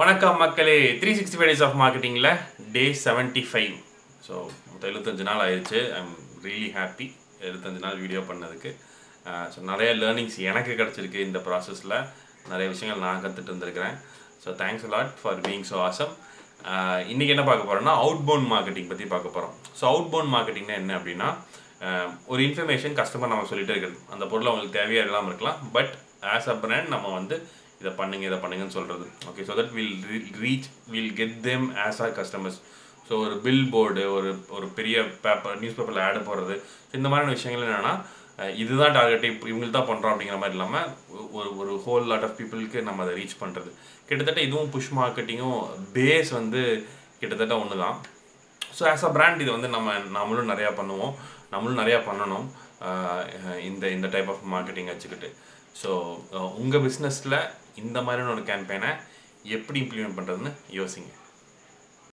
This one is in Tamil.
வணக்கம் மக்களே three sixty five days of மார்க்கெட்டிங்கில் day seventy five so மொத்தம் எழுபத்தஞ்சு நாள் ஆயிடுச்சு ஐ எம் ரியலி ஹாப்பி எழுபத்தஞ்சு நாள் வீடியோ பண்ணதுக்கு. ஸோ நிறைய லேர்னிங்ஸ் எனக்கு கிடச்சிருக்கு இந்த ப்ராசஸில் நிறைய விஷயங்கள் நான் கற்றுட்டு இருந்திருக்கிறேன் so thanks lot for being so awesome இன்றைக்கி என்ன பார்க்க போகிறோம்னா அவுட் பவுண்ட் மார்க்கெட்டிங் பற்றி பார்க்க போகிறோம் ஸோ அவுட் பவுண்ட் மார்க்கெட்டிங்னா என்ன அப்படின்னா ஒரு இன்ஃபர்மேஷன் கஸ்டமர் நம்ம சொல்லிகிட்டே இருக்கிறது. அந்த பொருள் அவங்களுக்கு தேவையாக இல்லாமல் இருக்கலாம். பட் ஆஸ் அ பிராண்ட் நம்ம வந்து இதை பண்ணுங்க இதை பண்ணுங்கன்னு சொல்கிறது okay so that will reach will get them as our customers so ஒரு பில் போர்டு ஒரு ஒரு பெரிய பேப்பர் நியூஸ் பேப்பரில் ஆடு போடுறது. ஸோ இந்த மாதிரியான விஷயங்கள் என்னென்னா இதுதான் டார்கெட் இப்போ இவங்களுக்கு தான் பண்ணுறோம் அப்படிங்கிற மாதிரி இல்லாமல் ஒரு ஒரு ஹோல் லாட் ஆஃப் பீப்புளுக்கு நம்ம அதை ரீச் பண்ணுறது கிட்டத்தட்ட இதுவும் புஷ் மார்க்கெட்டிங்கும் பேஸ் வந்து கிட்டத்தட்ட ஒன்று தான் ஸோ ஆஸ் அ பிராண்ட் இது வந்து நம்ம நம்மளும் நிறையா பண்ணுவோம். நம்மளும் நிறையா பண்ணணும். இந்த இந்த டைப் ஆஃப் மார்க்கெட்டிங் வச்சுக்கிட்டு. ஸோ உங்கள் பிஸ்னஸில் இந்த மாதிரியான ஒரு கேம்பெயினை எப்படி இம்ப்ளிமெண்ட் பண்ணுறதுன்னு யோசிங்க.